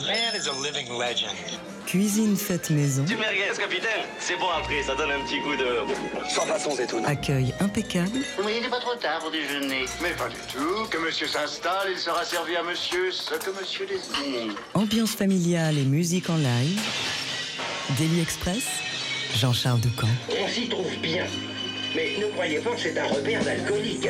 The man is a living legend. Cuisine faite maison. Du merguez, capitaine C'est bon après, ça donne un petit coup de... Sans façon. Accueil impeccable. Voyez, il n'est pas trop tard pour déjeuner. Mais pas du tout. Que monsieur s'installe, il sera servi à monsieur ce que monsieur désire. Ambiance familiale et musique en live. Daily Express. Jean-Charles Ducamp. On s'y trouve bien. Mais ne croyez pas que c'est un repère d'alcoolique.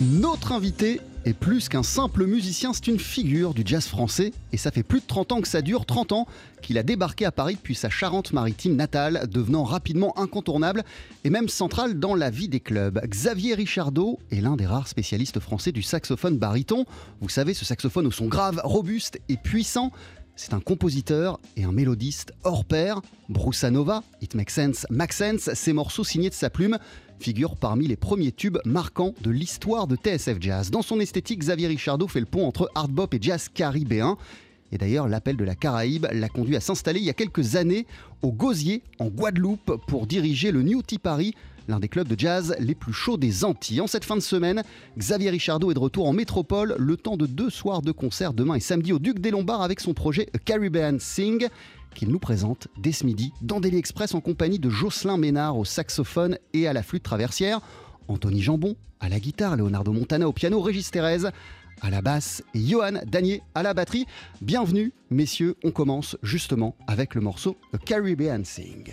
Notre invité est plus qu'un simple musicien, c'est une figure du jazz français et ça fait plus de 30 ans que ça dure, 30 ans qu'il a débarqué à Paris depuis sa Charente-Maritime natale, devenant rapidement incontournable et même central dans la vie des clubs. Xavier Richardot est l'un des rares spécialistes français du saxophone baryton. Vous savez, ce saxophone au son grave, robuste et puissant. C'est un compositeur et un mélodiste hors pair. Bruce Nova, It Makes Sense, Make Sense, ces morceaux signés de sa plume figurent parmi les premiers tubes marquants de l'histoire de TSF Jazz. Dans son esthétique, Xavier Richardot fait le pont entre hard bop et jazz caribéen. Et d'ailleurs, l'appel de la Caraïbe l'a conduit à s'installer il y a quelques années au Gosier, en Guadeloupe, pour diriger le New Tea Paris, l'un des clubs de jazz les plus chauds des Antilles. En cette fin de semaine, Xavier Richardot est de retour en métropole, le temps de deux soirs de concert demain et samedi au Duc des Lombards avec son projet Caribbean Sing qu'il nous présente dès ce midi dans Daily Express en compagnie de Jocelyn Ménard au saxophone et à la flûte traversière, Anthony Jambon à la guitare, Leonardo Montana au piano, Régis Thérèse à la basse et Johan Danier à la batterie. Bienvenue, messieurs, on commence justement avec le morceau A Caribbean Sing.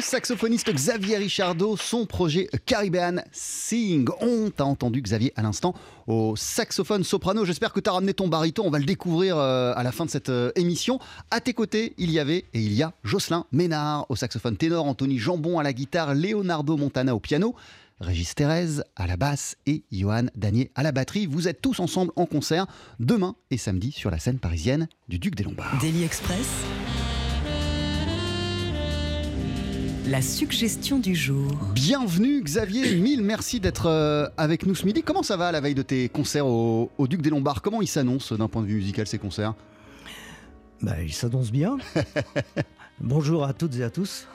Saxophoniste Xavier Richardot, son projet Caribbean Sing. On t'a entendu Xavier à l'instant au saxophone soprano. J'espère que tu as ramené ton baryton. On va le découvrir euh, à la fin de cette euh, émission. À tes côtés, il y avait et il y a Jocelyn Ménard au saxophone ténor, Anthony Jambon à la guitare, Leonardo Montana au piano. Régis Thérèse à la basse et Johan Danier à la batterie. Vous êtes tous ensemble en concert demain et samedi sur la scène parisienne du Duc des Lombards. Daily Express. La suggestion du jour. Bienvenue Xavier, mille merci d'être euh, avec nous ce midi. Comment ça va à la veille de tes concerts au, au Duc des Lombards? Comment ils s'annoncent d'un point de vue musical ces concerts? Bah, il s'annonce bien. Bonjour à toutes et à tous.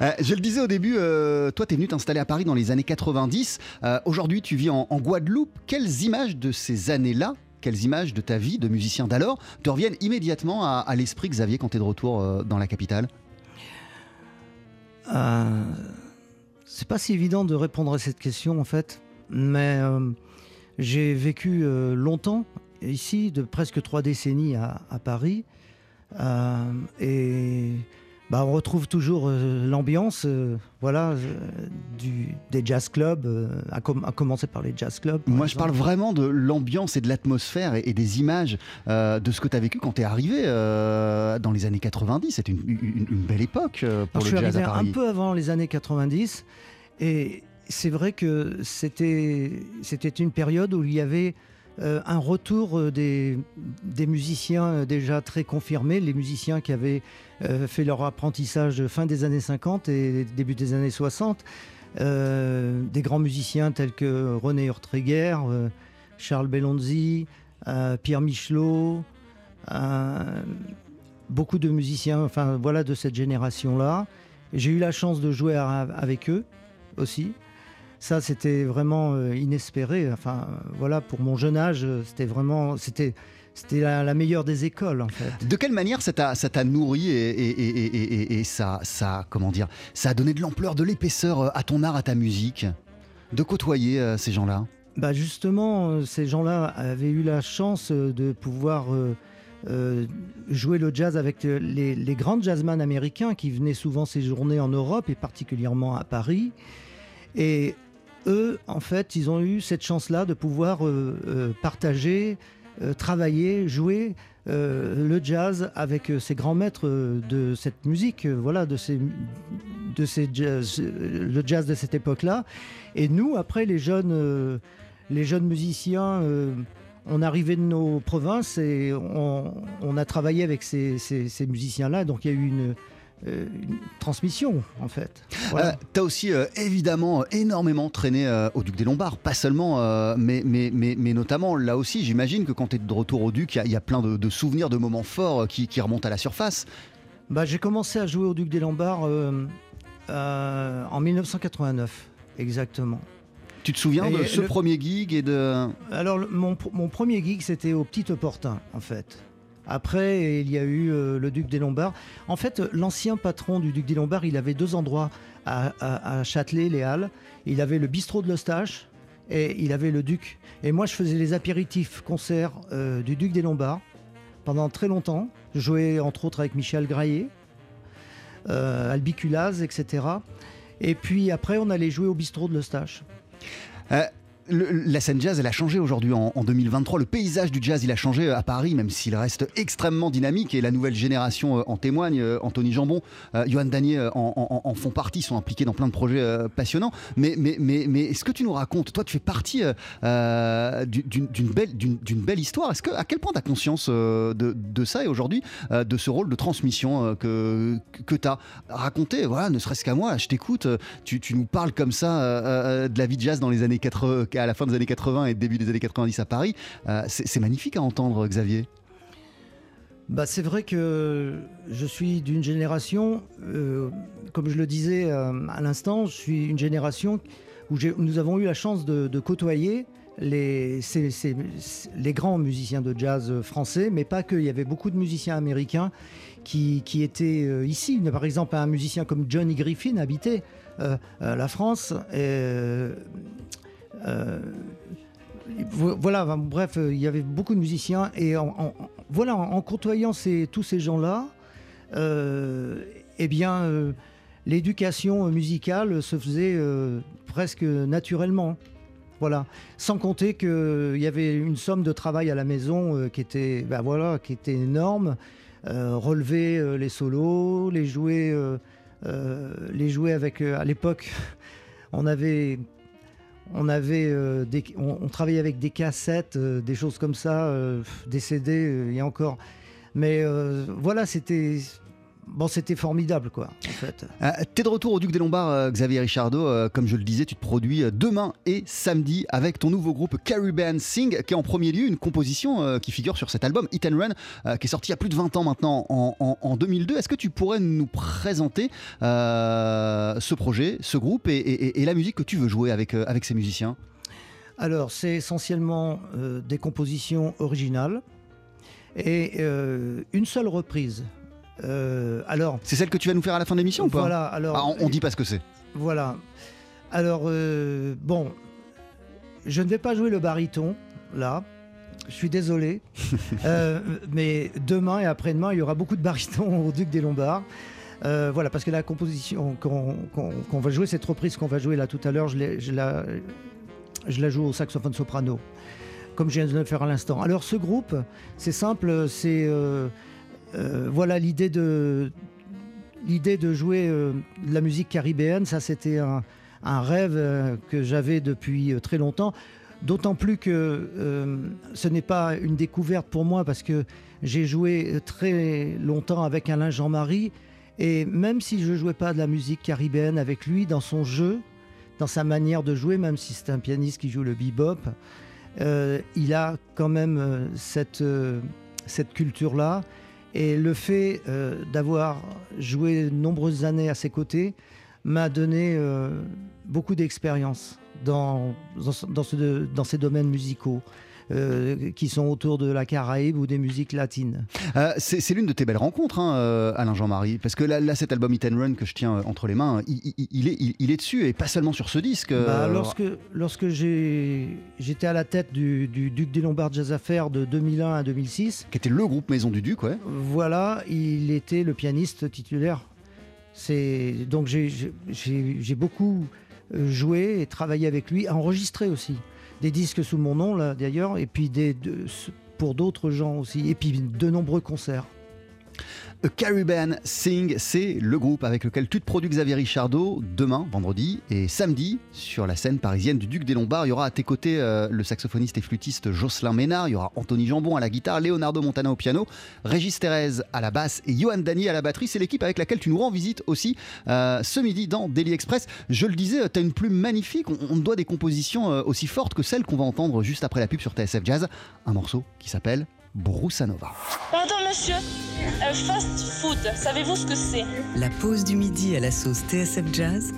Euh, je le disais au début, euh, toi tu es venu t'installer à Paris dans les années 90. Euh, Aujourd'hui tu vis en, en Guadeloupe. Quelles images de ces années-là quelles images de ta vie de musicien d'alors te reviennent immédiatement à, à l'esprit, Xavier, quand tu es de retour euh, dans la capitale? Euh, c'est pas si évident de répondre à cette question en fait, mais euh, j'ai vécu euh, longtemps ici, de presque trois décennies à, à Paris, et bah, on retrouve toujours euh, l'ambiance, euh, voilà, euh, du, des jazz clubs, à, com- à commencer par les jazz clubs. Moi, je parle vraiment de l'ambiance et de l'atmosphère et, et des images de ce que tu as vécu quand tu es arrivé dans les années 90. C'était une, une- une belle époque pour Alors, je le suis jazz à arrivé un peu avant les années 90 et c'est vrai que c'était c'était une période où il y avait euh, un retour euh, des, musiciens euh, déjà très confirmés, les musiciens qui avaient fait leur apprentissage fin des années 50 et début des années 60. Euh, des grands musiciens tels que René Urtreger, euh, Charles Bellonzi, Pierre Michelot, beaucoup de musiciens, enfin voilà, de cette génération-là. J'ai eu la chance de jouer avec eux aussi. Ça, c'était vraiment euh, inespéré. Enfin, voilà, pour mon jeune âge, euh, c'était vraiment, c'était, c'était la, la meilleure des écoles en fait. De quelle manière ça t'a, nourri et, et- et- et- et- et ça, ça, comment dire, ça a donné de l'ampleur, de l'épaisseur euh, à ton art, à ta musique? De côtoyer euh, ces gens-là? Bah justement, euh, ces gens-là avaient eu la chance euh, de pouvoir jouer le jazz avec les, les grands jazzman américains qui venaient souvent séjourner en Europe et particulièrement à Paris. Et eux, en fait, ils ont eu cette chance-là de pouvoir euh, euh, partager, euh, travailler, jouer le jazz avec ces grands maîtres de cette musique, voilà, de ces, de ces jazz, le jazz de cette époque-là. Et nous, après, les jeunes, les jeunes musiciens, on arrivait de nos provinces et on, a travaillé avec ces, ces- ces musiciens-là. Donc il y a eu une, euh, une transmission, en fait. Voilà. Euh, T'as aussi euh, évidemment énormément traîné au Duc des Lombards, pas seulement, mais, mais, mais, mais notamment là aussi, j'imagine que quand tu es de retour au Duc, il y a- il y, a plein de, de souvenirs, de moments forts qui, qui remontent à la surface. Bah, j'ai commencé à jouer au Duc des Lombards en 1989, exactement. Tu te souviens Et de ce le- premier gig et de... Alors, mon, mon premier gig, c'était au Petit Opportun, en fait. Après, il y a eu euh, le Duc des Lombards. En fait, l'ancien patron du Duc des Lombards, il avait deux endroits à, Châtelet, les Halles. Il avait le bistrot de l'Eustache et il avait le Duc. Et moi, je faisais les apéritifs concerts euh, du Duc des Lombards pendant très longtemps. Je jouais entre autres avec Michel Graillet, euh, Albiculaz, etc. Et puis après, on allait jouer au bistrot de l'Eustache. La scène jazz, elle a changé aujourd'hui en, en 2023. Le paysage du jazz, il a changé à Paris, même s'il reste extrêmement dynamique. Et la nouvelle génération euh, en témoigne. Euh, Anthony Jambon, euh, Johan Danier euh, en, font partie, sont impliqués dans plein de projets passionnants. Mais, mais, mais, mais est-ce que tu nous racontes, toi, tu fais partie du- d'une belle, belle histoire? Est-ce que, à quel point tu as conscience de, ça et aujourd'hui de ce rôle de transmission que, que tu as raconté Voilà, ne serait-ce qu'à moi, je t'écoute, tu, tu nous parles comme ça de la vie de jazz dans les années 80, à la fin des années 80 et début des années 90 à Paris. Euh, c'est magnifique à entendre, Xavier. Bah, c'est vrai que je suis d'une génération, euh, comme je le disais euh, à l'instant, je suis une génération où nous avons eu la chance de, côtoyer les, grands musiciens de jazz français, mais pas que. Il y avait beaucoup de musiciens américains qui, étaient ici. Par exemple, un musicien comme Johnny Griffin habitait euh, la France. Voilà, enfin, bref, euh, il y avait beaucoup de musiciens et en, voilà, en, côtoyant tous ces gens-là, euh, eh bien, euh, l'éducation musicale se faisait euh, presque naturellement. Voilà, sans compter qu'il y avait une somme de travail à la maison euh, qui était, ben voilà, qui était énorme. Euh, relever euh, les solos, les jouer, euh, euh, les jouer avec. euh, à l'époque, on avait, euh, on, travaillait avec des cassettes, euh, des choses comme ça, euh, des CD, et encore. Mais voilà, c'était, bon, c'était formidable, quoi, en fait. Euh, T'es de retour au Duc des Lombards, euh, Xavier Richardot. Euh, comme je le disais, tu te produis euh, demain et samedi avec ton nouveau groupe Caribbean Sing, qui est en premier lieu une composition qui figure sur cet album Hit and Run, qui est sorti il y a plus de 20 ans maintenant, en, en- en 2002. Est-ce que tu pourrais nous présenter ce projet, ce groupe et, et- et la musique que tu veux jouer avec, avec ces musiciens? Alors, c'est essentiellement des compositions originales et une seule reprise. Euh, alors, C'est celle que tu vas nous faire à la fin de l'émission ou pas? Voilà. Alors, Ah, on, on dit pas ce que c'est. Voilà. Alors, euh, bon, je ne vais pas jouer le baryton, là. Je suis désolé. Euh, mais demain et après-demain, il y aura beaucoup de barytons au Duc des Lombards. Euh, voilà, parce que la composition qu'on va jouer, cette reprise qu'on va jouer là tout à l'heure, je, la, je la joue au saxophone soprano, comme je viens de le faire à l'instant. Alors, ce groupe, c'est simple, c'est. euh, euh, voilà l'idée de, jouer euh, de la musique caribéenne, ça c'était un, rêve euh, que j'avais depuis très longtemps. D'autant plus que ce n'est pas une découverte pour moi parce que j'ai joué très longtemps avec Alain Jean-Marie et même si je jouais pas de la musique caribéenne avec lui dans son jeu, dans sa manière de jouer, même si c'est un pianiste qui joue le bebop, il a quand même cette, cette culture-là. Et le fait euh, d'avoir joué de nombreuses années à ses côtés m'a donné euh, beaucoup d'expérience dans, dans, ce- dans ce- dans ces domaines musicaux euh, qui sont autour de la Caraïbe ou des musiques latines. Euh, c'est l'une de tes belles rencontres, hein, euh, Alain Jean-Marie, parce que là, là, cet album Hit and Run que je tiens entre les mains, il, il- il est, il- il est dessus et pas seulement sur ce disque. Bah, lorsque j'étais à la tête du, du Duc des Lombards Jazz Affaires de 2001 à 2006, qui était le groupe Maison du Duc, ouais. Voilà, il était le pianiste titulaire. Donc j'ai- beaucoup joué et travaillé avec lui, enregistré aussi des disques sous mon nom là d'ailleurs, et puis des de- pour d'autres gens aussi, et puis de nombreux concerts. A Caribbean Sing, c'est le groupe avec lequel tu te produis Xavier Richardot demain, vendredi et samedi sur la scène parisienne du Duc des Lombards. Il y aura à tes côtés euh, le saxophoniste et flûtiste Jocelyn Ménard, il y aura Anthony Jambon à la guitare, Leonardo Montana au piano, Régis Thérèse à la basse et Johan Dany à la batterie. C'est l'équipe avec laquelle tu nous rends visite aussi euh, ce midi dans Daily Express. Je le disais, tu as une plume magnifique, on, on doit des compositions euh, aussi fortes que celles qu'on va entendre juste après la pub sur TSF Jazz, un morceau qui s'appelle Broussanova. Pardon monsieur, un fast food, savez-vous ce que c'est? La pause du midi à la sauce TSF Jazz,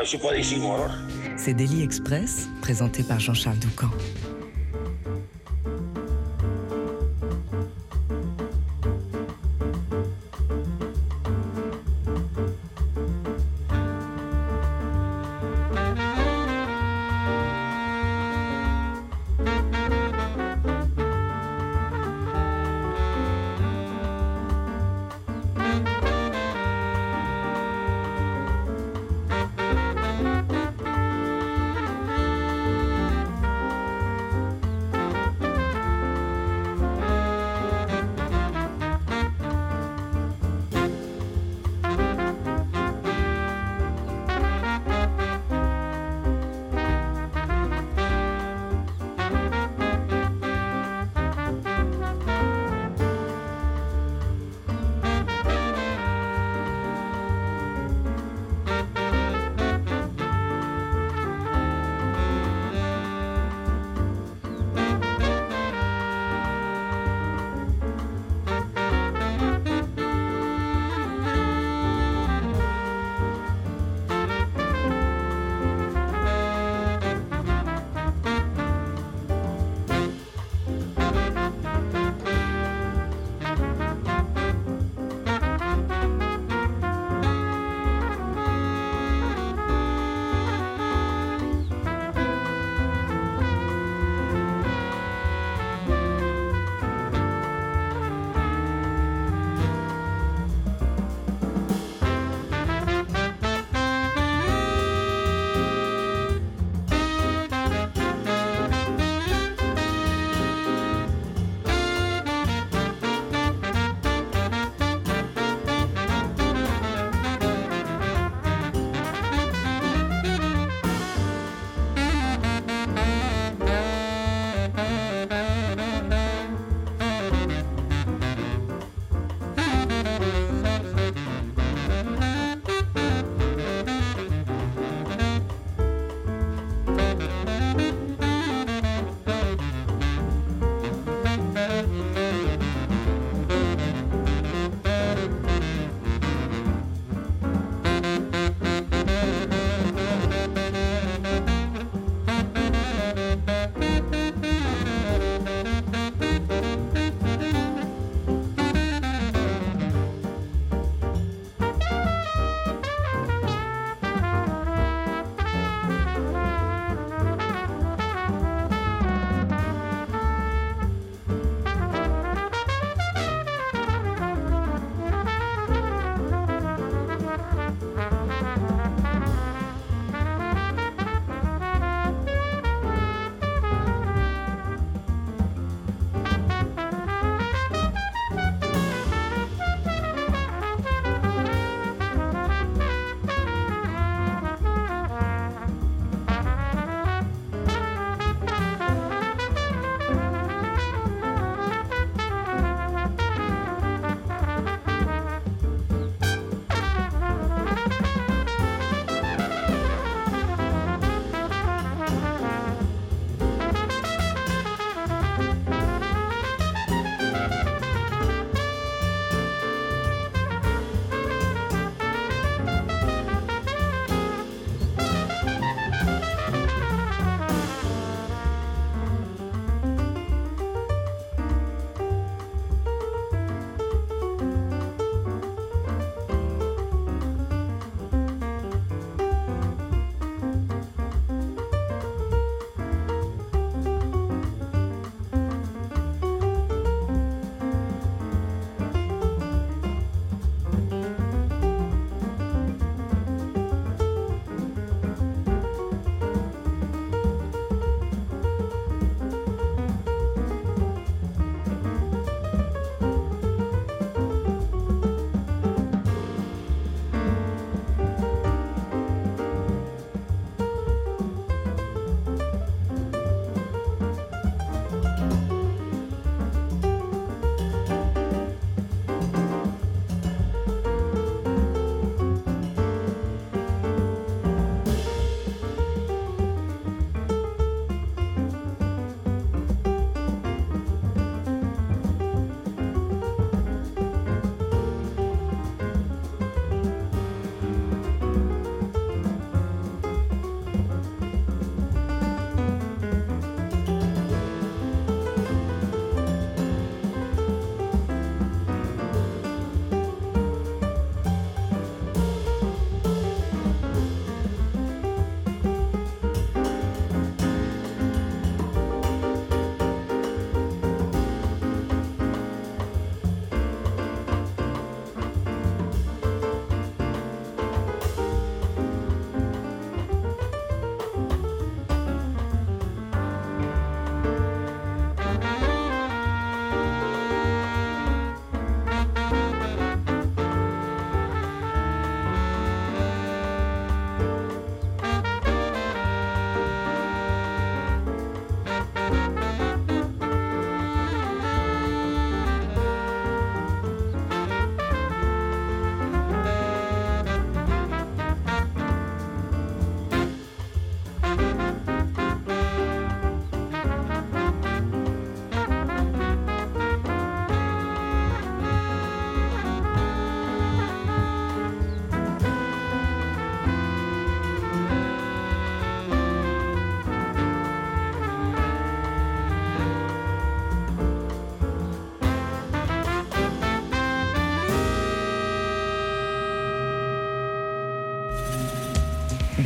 Je suis pas d'ici, moi. c'est Daily Express, présenté par Jean-Charles Doucan.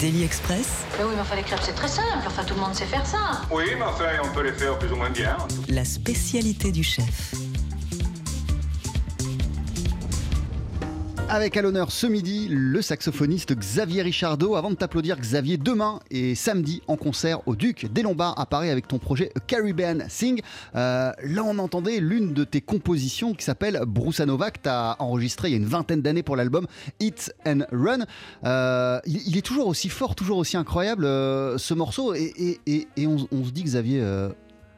Daily Express, Mais oui, mais enfin, les crêpes, c'est très simple. Enfin, tout le monde sait faire ça. Oui, mais enfin, on peut les faire plus ou moins bien. la spécialité du chef. Avec à l'honneur ce midi le saxophoniste Xavier Richardot. Avant de t'applaudir, Xavier, demain et samedi en concert au Duc des Lombards à Paris avec ton projet Caribbean Sing. Euh, là, on entendait l'une de tes compositions qui s'appelle Bruce Nova que tu as enregistré il y a une vingtaine d'années pour l'album Hit and Run. Euh, il, est toujours aussi fort, toujours aussi incroyable euh, ce morceau. Et, on se dit, Xavier.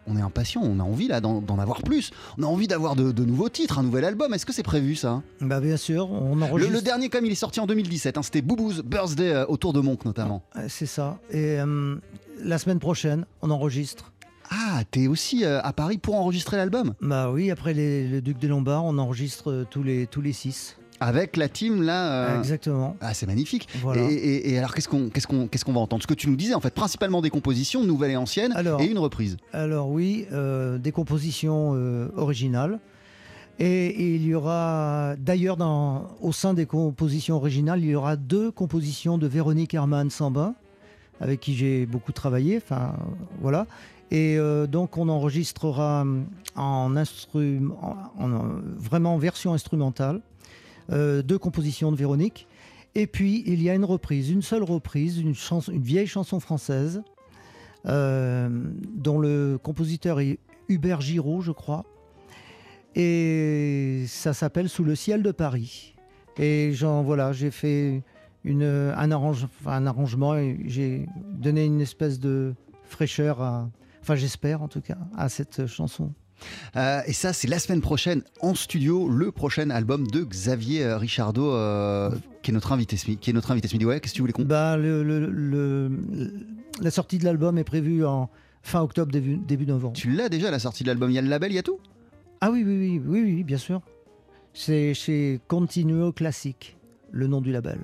On est impatient, on a envie là d'en d'en avoir plus. On a envie d'avoir de, de nouveaux titres, un nouvel album. Est-ce que c'est prévu ça? Bah bien sûr, on le, enregistre. le dernier, comme il est sorti en 2017, hein, c'était Boubou's Birthday euh, autour de Monk notamment. Ouais, C'est ça. Et euh, la semaine prochaine, on enregistre. Ah, t'es aussi euh, à Paris pour enregistrer l'album? Bah oui, après les, le Duc des Lombards, on enregistre tous les, tous les six. Avec la team là. euh, Exactement. Ah, c'est magnifique. Voilà. Et, et- et alors, qu'est-ce qu'on qu'est-ce qu'on qu'est-ce qu'on va entendre? Ce que tu nous disais, en fait, principalement des compositions, nouvelles et anciennes, Alors- et une reprise. Alors oui, euh, des compositions euh, originales. Et, il y aura, d'ailleurs, au sein des compositions originales, il y aura deux compositions de Véronique Herman Samba, avec qui j'ai beaucoup travaillé. Enfin, voilà. Et euh, donc, on enregistrera en, instru- en- en- vraiment en version instrumentale euh, deux compositions de Véronique. Et puis, il y a une reprise, une seule reprise, une, vieille chanson française, euh, dont le compositeur est Hubert Giraud, je crois. Et ça s'appelle Sous le ciel de Paris. Et j'en, voilà, j'ai fait un, un arrangement et j'ai donné une espèce de fraîcheur, à, enfin j'espère en tout cas, à cette chanson. Euh, et ça, c'est la semaine prochaine en studio, le prochain album de Xavier euh, Richardot, euh, qui est notre invité ce midi. Qui est notre invité ce midi. Ouais, qu'est-ce que tu voulais qu'on Bah, le, le- le- la sortie de l'album est prévue en fin octobre, début, début novembre. Tu l'as déjà la sortie de l'album. Il y a le label, il y a tout? Ah oui, oui, oui, oui, oui, bien sûr. C'est chez Continuo Classique, le nom du label.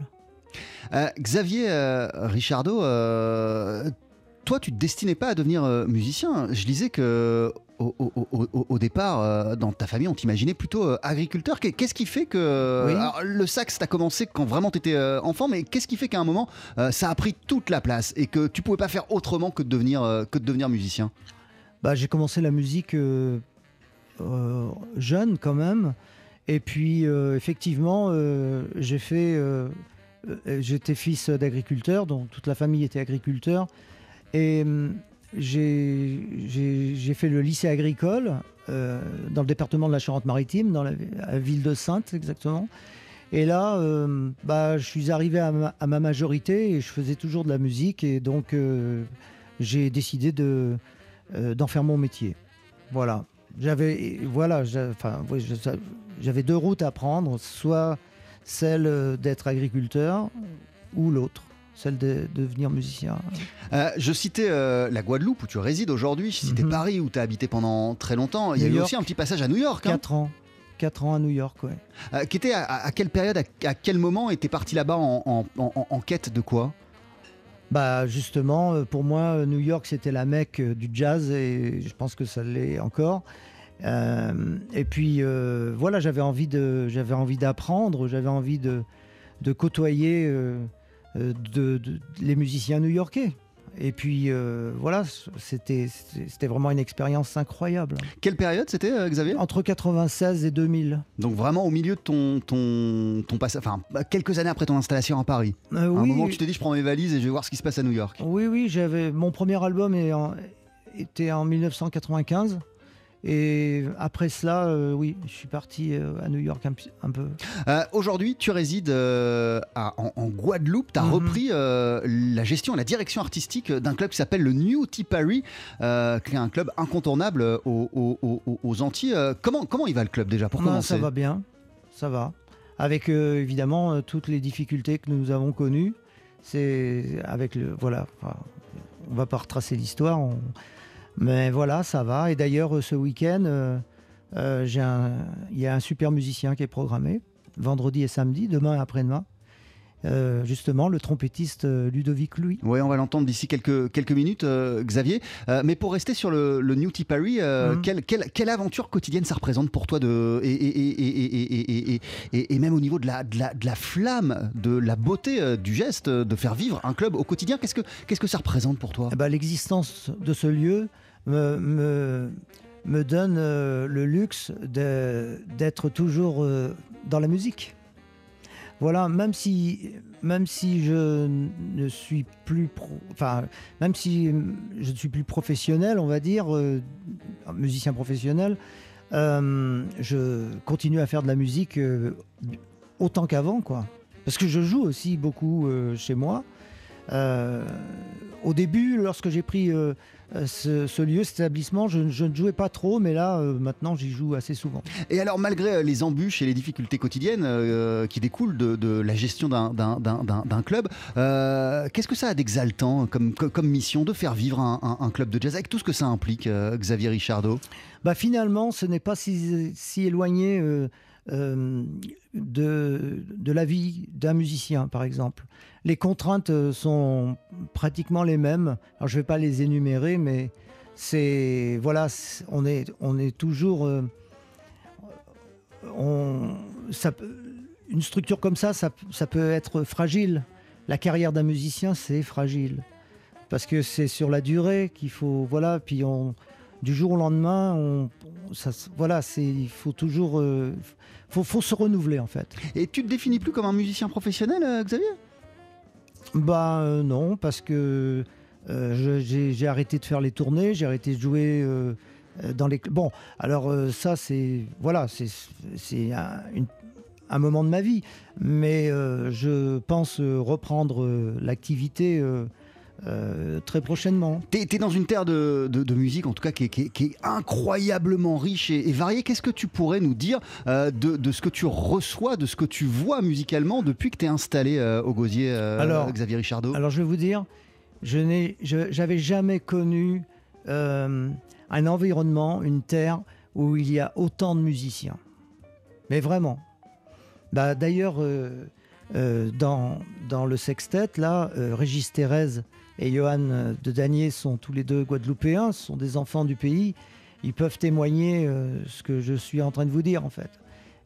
Euh, Xavier Richardot, toi, tu te destinais pas à devenir musicien. Je disais que au, au- au- au- au départ, euh, dans ta famille, on t'imaginait plutôt euh, agriculteur. Qu'est- Qu'est-ce qui fait que Oui. Alors, le sax, t'as commencé quand vraiment t'étais euh, enfant, mais qu'est-ce qui fait qu'à un moment, euh, ça a pris toute la place et que tu pouvais pas faire autrement que de devenir euh, que de devenir musicien? Bah, j'ai commencé la musique euh, euh, jeune quand même. Et puis, euh, effectivement, euh, j'ai fait. euh, euh, J'étais fils d'agriculteur, donc toute la famille était agriculteur. Et hum, j'ai fait le lycée agricole euh, dans le département de la Charente-Maritime, dans la, ville de Sainte exactement. Et là, euh, bah, je suis arrivé à ma, majorité et je faisais toujours de la musique. Et donc, euh, j'ai décidé de, d'en faire mon métier. Voilà. J'avais, voilà, j'avais deux routes à prendre, soit celle d'être agriculteur ou l'autre, celle de, de devenir musicien. Euh, je citais euh, la Guadeloupe où tu résides aujourd'hui. Je citais Mhm. Paris où tu as habité pendant très longtemps. Il y a eu aussi un petit passage à New York. hein. Quatre ans, quatre ans à New York, ouais. Euh, qui était à, à quelle période, à, à quel moment était parti là-bas en, en- en- en quête de quoi? Bah justement, euh, pour moi, New York c'était la mecque du jazz et je pense que ça l'est encore. Et puis voilà, j'avais envie de, j'avais envie d'apprendre, j'avais envie de, de côtoyer euh, de, de- les musiciens new-yorkais. Et puis euh, voilà, c'était, vraiment une expérience incroyable. Quelle période c'était, euh, Xavier? Entre 96 et 2000. Donc vraiment au milieu de ton, ton, ton passage, enfin quelques années après ton installation à Paris. Euh, À un oui, moment, tu t'es dit, je prends mes valises et je vais voir ce qui se passe à New York. Oui, oui, j'avais mon premier album était en 1995 et après cela, euh, oui, je suis parti euh, à New York un, peu. Euh, Aujourd'hui, tu résides à- en, en Guadeloupe. Tu as Mhm. repris la gestion, la direction artistique d'un club qui s'appelle le New Tipari, euh, qui est un club incontournable aux, aux- aux- aux Antilles. Comment, comment il va le club déjà pour Non, commencer ça va bien, ça va. Avec évidemment toutes les difficultés que nous avons connues. C'est avec le voilà, enfin, on va pas retracer l'histoire, on- mais voilà, ça va. Et d'ailleurs, euh, ce week-end, euh, euh, il y a un super musicien qui est programmé vendredi et samedi, demain et après-demain. euh, justement le trompettiste euh, Ludovic Louis. Oui, on va l'entendre d'ici quelques, quelques minutes, euh, Xavier. Euh, mais pour rester sur le, le New Tipari, euh, Mhm. quelle, quelle- quelle aventure quotidienne ça représente pour toi de, et, et- et- et- même au niveau de la, de, la, de la flamme, de la beauté euh, du geste, euh, de faire vivre un club au quotidien Qu'est-ce que, qu'est-ce que ça représente pour toi Eh ben, L'existence de ce lieu me, me, me donne euh, le luxe d'être toujours euh, dans la musique. Voilà, même si, même si je ne suis plus, pro- enfin, même si je ne suis plus professionnel, on va dire, euh, musicien professionnel, je continue à faire de la musique autant qu'avant, quoi. Parce que je joue aussi beaucoup chez moi. Au début, lorsque j'ai pris ce, ce lieu, cet établissement, je, je ne jouais pas trop, mais là, euh, maintenant, j'y joue assez souvent. Et alors, malgré euh, les embûches et les difficultés quotidiennes euh, qui découlent de, de la gestion d'un- club, euh, qu'est-ce que ça a d'exaltant comme, mission de faire vivre un, un- un club de jazz avec tout ce que ça implique, euh, Xavier Richardot? Bah, finalement, ce n'est pas si, si éloigné euh, de, de la vie d'un musicien, par exemple. Les contraintes euh, sont pratiquement les mêmes. Alors, je ne vais pas les énumérer, mais c'est voilà, on est, on est toujours. euh, on, une structure comme ça, ça, ça peut être fragile. La carrière d'un musicien, c'est fragile. Parce que c'est sur la durée qu'il faut. Voilà, puis on, du jour au lendemain, on, ça, se- voilà, c'est, il faut toujours. euh, faut, faut se renouveler, en fait. Et tu te définis plus comme un musicien professionnel, euh, Xavier? Bah euh, non, parce que euh, j'ai arrêté de faire les tournées, j'ai arrêté de jouer dans les... Bon, alors ça c'est... Voilà, c'est c'est un, une- un moment de ma vie. Mais je pense reprendre l'activité euh, très prochainement. T'es es dans une terre de, de- de musique, en tout cas, qui est, qui est- qui est incroyablement riche et, et variée. Qu'est-ce que tu pourrais nous dire euh, de, de ce que tu reçois, de ce que tu vois musicalement depuis que tu es installé euh, au Gosier, Alors- Xavier Richardot? Alors je vais vous dire, je j'avais jamais connu un environnement, une terre où il y a autant de musiciens. Mais vraiment. Bah, d'ailleurs, dans, dans le sextet, là, Régis Thérèse et Johan euh, de Danier sont tous les deux guadeloupéens, ce sont des enfants du pays. Ils peuvent témoigner euh, ce que je suis en train de vous dire, en fait.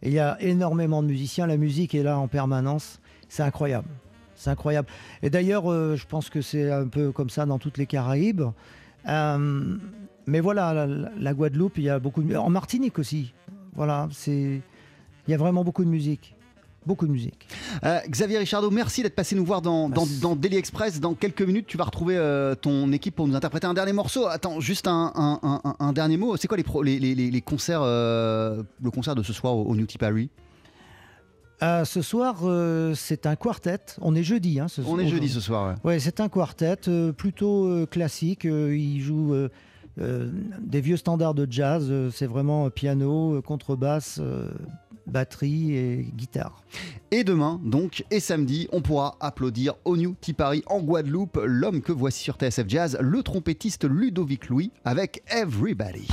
Et il y a énormément de musiciens, la musique est là en permanence. C'est incroyable. C'est incroyable. Et d'ailleurs, euh, je pense que c'est un peu comme ça dans toutes les Caraïbes. Mais voilà, la- la Guadeloupe, il y a beaucoup de... En Martinique aussi. Voilà, c'est... Il y a vraiment beaucoup de musique. Beaucoup de musique. Euh, Xavier Richardot, merci d'être passé nous voir dans, dans, Daily Express. Dans quelques minutes, tu vas retrouver euh, ton équipe pour nous interpréter un dernier morceau. Attends, juste un, un- un- un- un dernier mot. C'est quoi les, pro- les, les- les- les concerts, euh, le concert de ce soir au, au New Tea Paris? Euh, ce soir, euh, c'est un quartet. On est jeudi. Hein, ce On est jeudi ce soir. ouais. Ouais, c'est un quartet euh, plutôt classique. Il joue des vieux standards de jazz. C'est vraiment piano, contrebasse, batterie et guitare. Et demain, donc, et samedi, on pourra applaudir au New Tea Paris en Guadeloupe l'homme que voici sur TSF Jazz, le trompettiste Ludovic Louis, avec Everybody.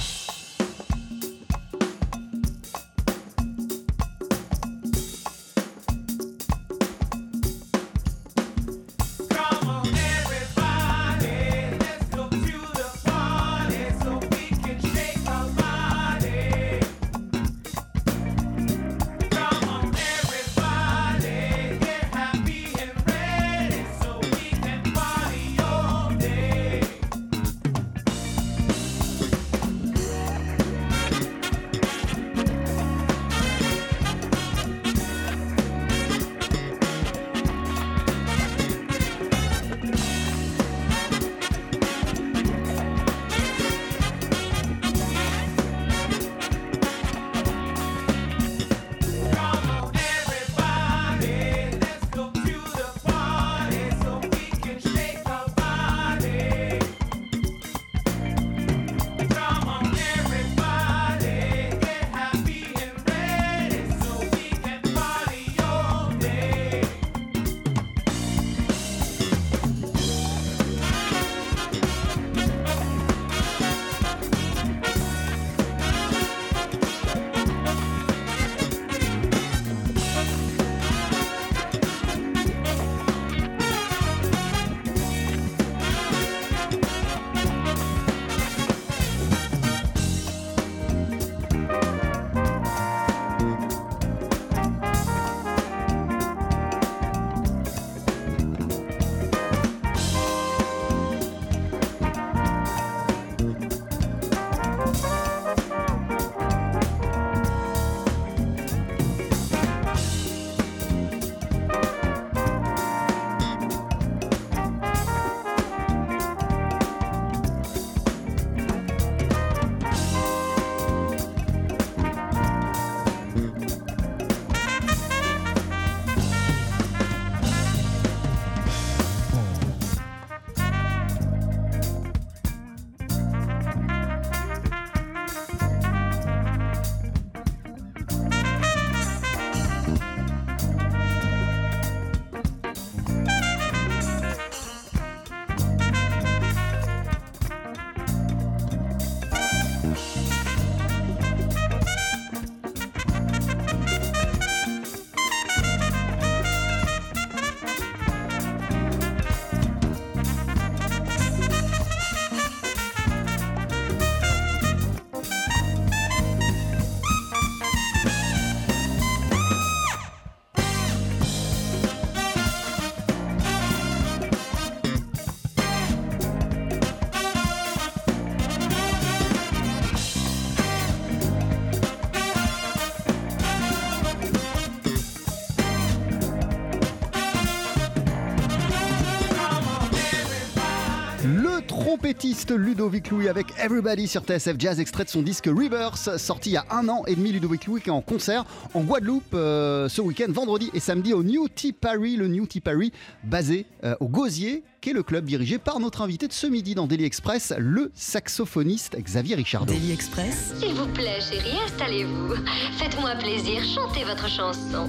Trompettiste Ludovic Louis avec Everybody sur TSF Jazz, extrait de son disque Rebirth, sorti il y a un an et demi. Ludovic Louis qui est en concert en Guadeloupe euh, ce week-end, vendredi et samedi au New Tea Paris, le New Tea Paris basé euh, au Gosier, qui est le club dirigé par notre invité de ce midi dans Daily Express, le saxophoniste Xavier Richardot. Daily Express, S'il vous plaît, chérie, installez-vous. Faites-moi plaisir, chantez votre chanson.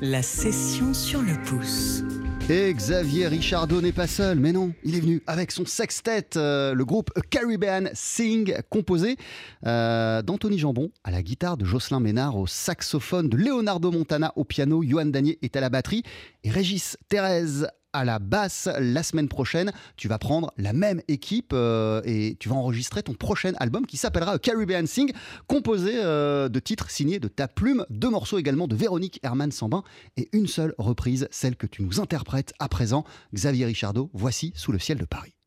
la session sur le pouce. Et Xavier Richardot n'est pas seul, mais non, il est venu avec son sextet, euh, le groupe Caribbean Sing, composé euh, d'Anthony Jambon à la guitare, de Jocelyn Ménard au saxophone, de Leonardo Montana au piano, Johan Danier est à la batterie et Régis Thérèse à la basse. La semaine prochaine, tu vas prendre la même équipe euh, et tu vas enregistrer ton prochain album qui s'appellera Caribbean Sing, composé euh, de titres signés de ta plume, deux morceaux également de Véronique Herman Sambin et une seule reprise, celle que tu nous interprètes à présent, Xavier Richardot. Voici Sous le ciel de Paris.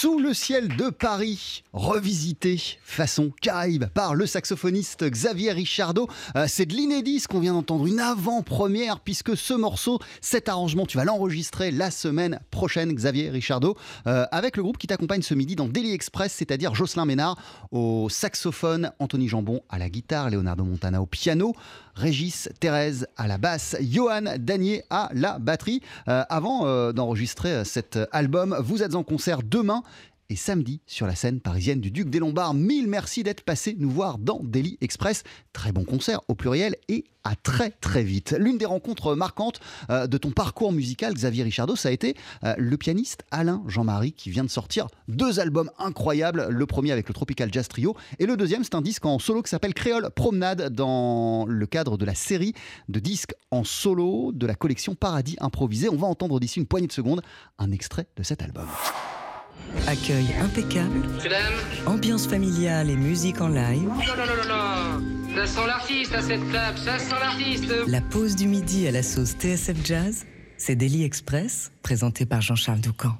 Sous le ciel de Paris, revisité façon Caraïbe par le saxophoniste Xavier Richardot. Euh, c'est de l'inédit ce qu'on vient d'entendre, une avant-première, puisque ce morceau, cet arrangement, tu vas l'enregistrer la semaine prochaine, Xavier Richardot, euh, avec le groupe qui t'accompagne ce midi dans Daily Express, c'est-à-dire Jocelyn Ménard au saxophone, Anthony Jambon à la guitare, Leonardo Montana au piano, Régis Thérèse à la basse, Johan Danier à la batterie. Euh, avant euh, d'enregistrer euh, cet album, vous êtes en concert demain et samedi sur la scène parisienne du Duc des Lombards. Mille merci d'être passé nous voir dans Daily Express. Très bon concert au pluriel et à très très vite. L'une des rencontres marquantes euh, de ton parcours musical, Xavier Richardot, ça a été euh, le pianiste Alain Jean-Marie qui vient de sortir deux albums incroyables. Le premier avec le Tropical Jazz Trio et le deuxième, c'est un disque en solo qui s'appelle Créole Promenade dans le cadre de la série de disques en solo de la collection Paradis Improvisé. On va entendre d'ici une poignée de secondes un extrait de cet album. Accueil impeccable, ambiance familiale et musique en live. Oh là là là là Ça sent l'artiste à cette table, ça sent l'artiste La pause du midi à la sauce TSF Jazz, c'est Daily Express, présenté par Jean-Charles Doucan.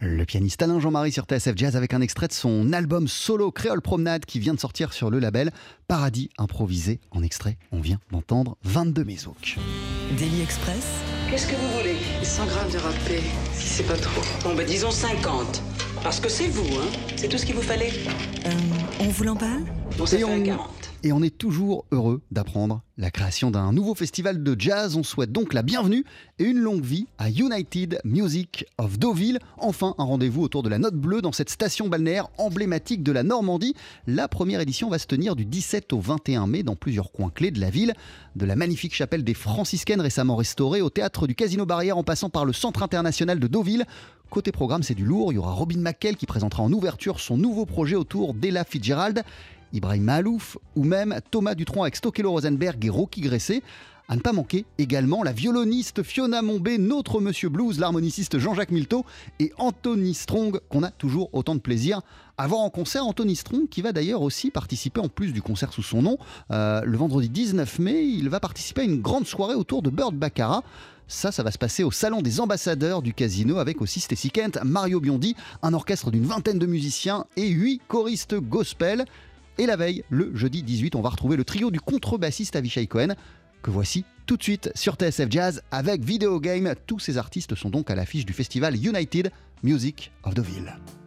Le pianiste Alain Jean-Marie sur TSF Jazz avec un extrait de son album solo Créole Promenade qui vient de sortir sur le label Paradis Improvisé. En extrait, on vient d'entendre 22 Mézouk. Daily Express, Qu'est-ce que vous voulez? 100 grammes de râpé, si c'est pas trop. Bon, ben disons 50. Parce que c'est vous, hein C'est tout ce qu'il vous fallait euh, on vous l'emballe? Ça Et fait on- 40. Et on est toujours heureux d'apprendre la création d'un nouveau festival de jazz. On souhaite donc la bienvenue et une longue vie à United Music of Deauville. Enfin, un rendez-vous autour de la note bleue dans cette station balnéaire emblématique de la Normandie. La première édition va se tenir du 17 au 21 mai dans plusieurs coins clés de la ville. De la magnifique chapelle des franciscaines récemment restaurée au théâtre du Casino Barrière en passant par le Centre international de Deauville. Côté programme, c'est du lourd. Il y aura Robin McKell qui présentera en ouverture son nouveau projet autour d'Ella Fitzgerald. Ibrahim Malouf ou même Thomas Dutronc avec Stokelo Rosenberg et Rocky Gressé. À ne pas manquer également la violoniste Fiona Mombé, notre Monsieur Blues, l'harmoniciste Jean-Jacques Milteau et Anthony Strong, qu'on a toujours autant de plaisir à voir en concert. Anthony Strong qui va d'ailleurs aussi participer, en plus du concert sous son nom, euh, le vendredi 19 mai, il va participer à une grande soirée autour de Bird Baccarat. Ça, ça va se passer au Salon des ambassadeurs du casino avec aussi Stacy Kent, Mario Biondi, un orchestre d'une vingtaine de musiciens et huit choristes gospel. Et la veille, le jeudi 18, on va retrouver le trio du contrebassiste Avishai Cohen, que voici tout de suite sur TSF Jazz avec Video Game. Tous ces artistes sont donc à l'affiche du festival United Music of Deauville. Le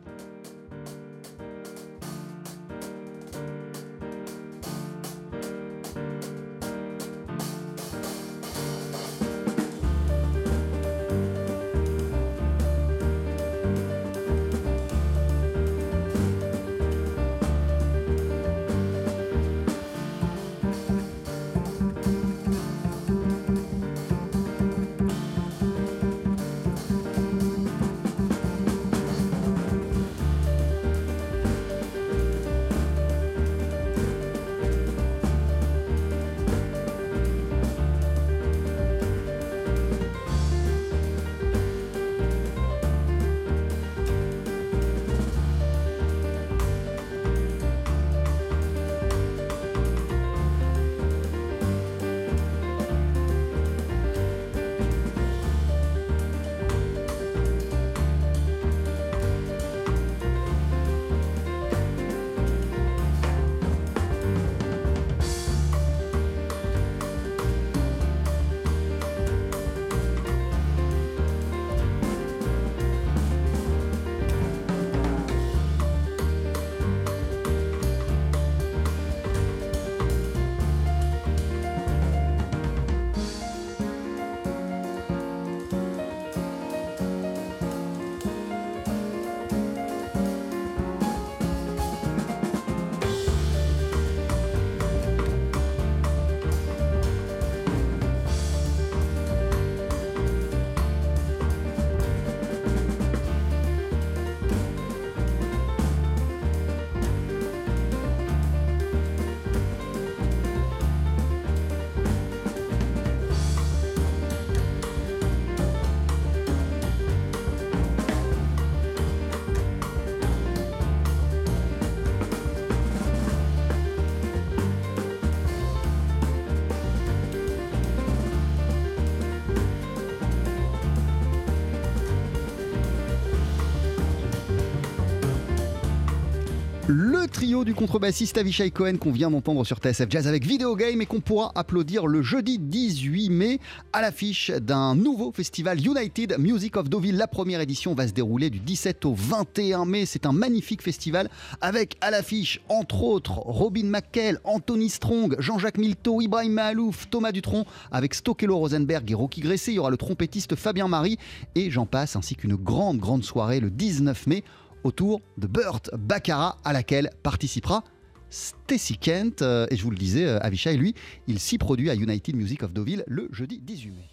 trio du contrebassiste Avishai Cohen qu'on vient d'entendre sur TSF Jazz avec Video Game et qu'on pourra applaudir le jeudi 18 mai à l'affiche d'un nouveau festival United Music of Deauville. La première édition va se dérouler du 17 au 21 mai. C'est un magnifique festival avec à l'affiche entre autres Robin McKell, Anthony Strong, Jean-Jacques Milteau, Ibrahim Mahalouf, Thomas Dutronc avec Stokelo Rosenberg et Rocky Gressé. Il y aura le trompettiste Fabien Marie et j'en passe ainsi qu'une grande grande soirée le 19 mai autour de Burt Baccarat à laquelle participera Stacy Kent. Euh, Et je vous le disais, euh, Avishai, lui, il s'y produit à United Music of Deauville le jeudi 18 mai.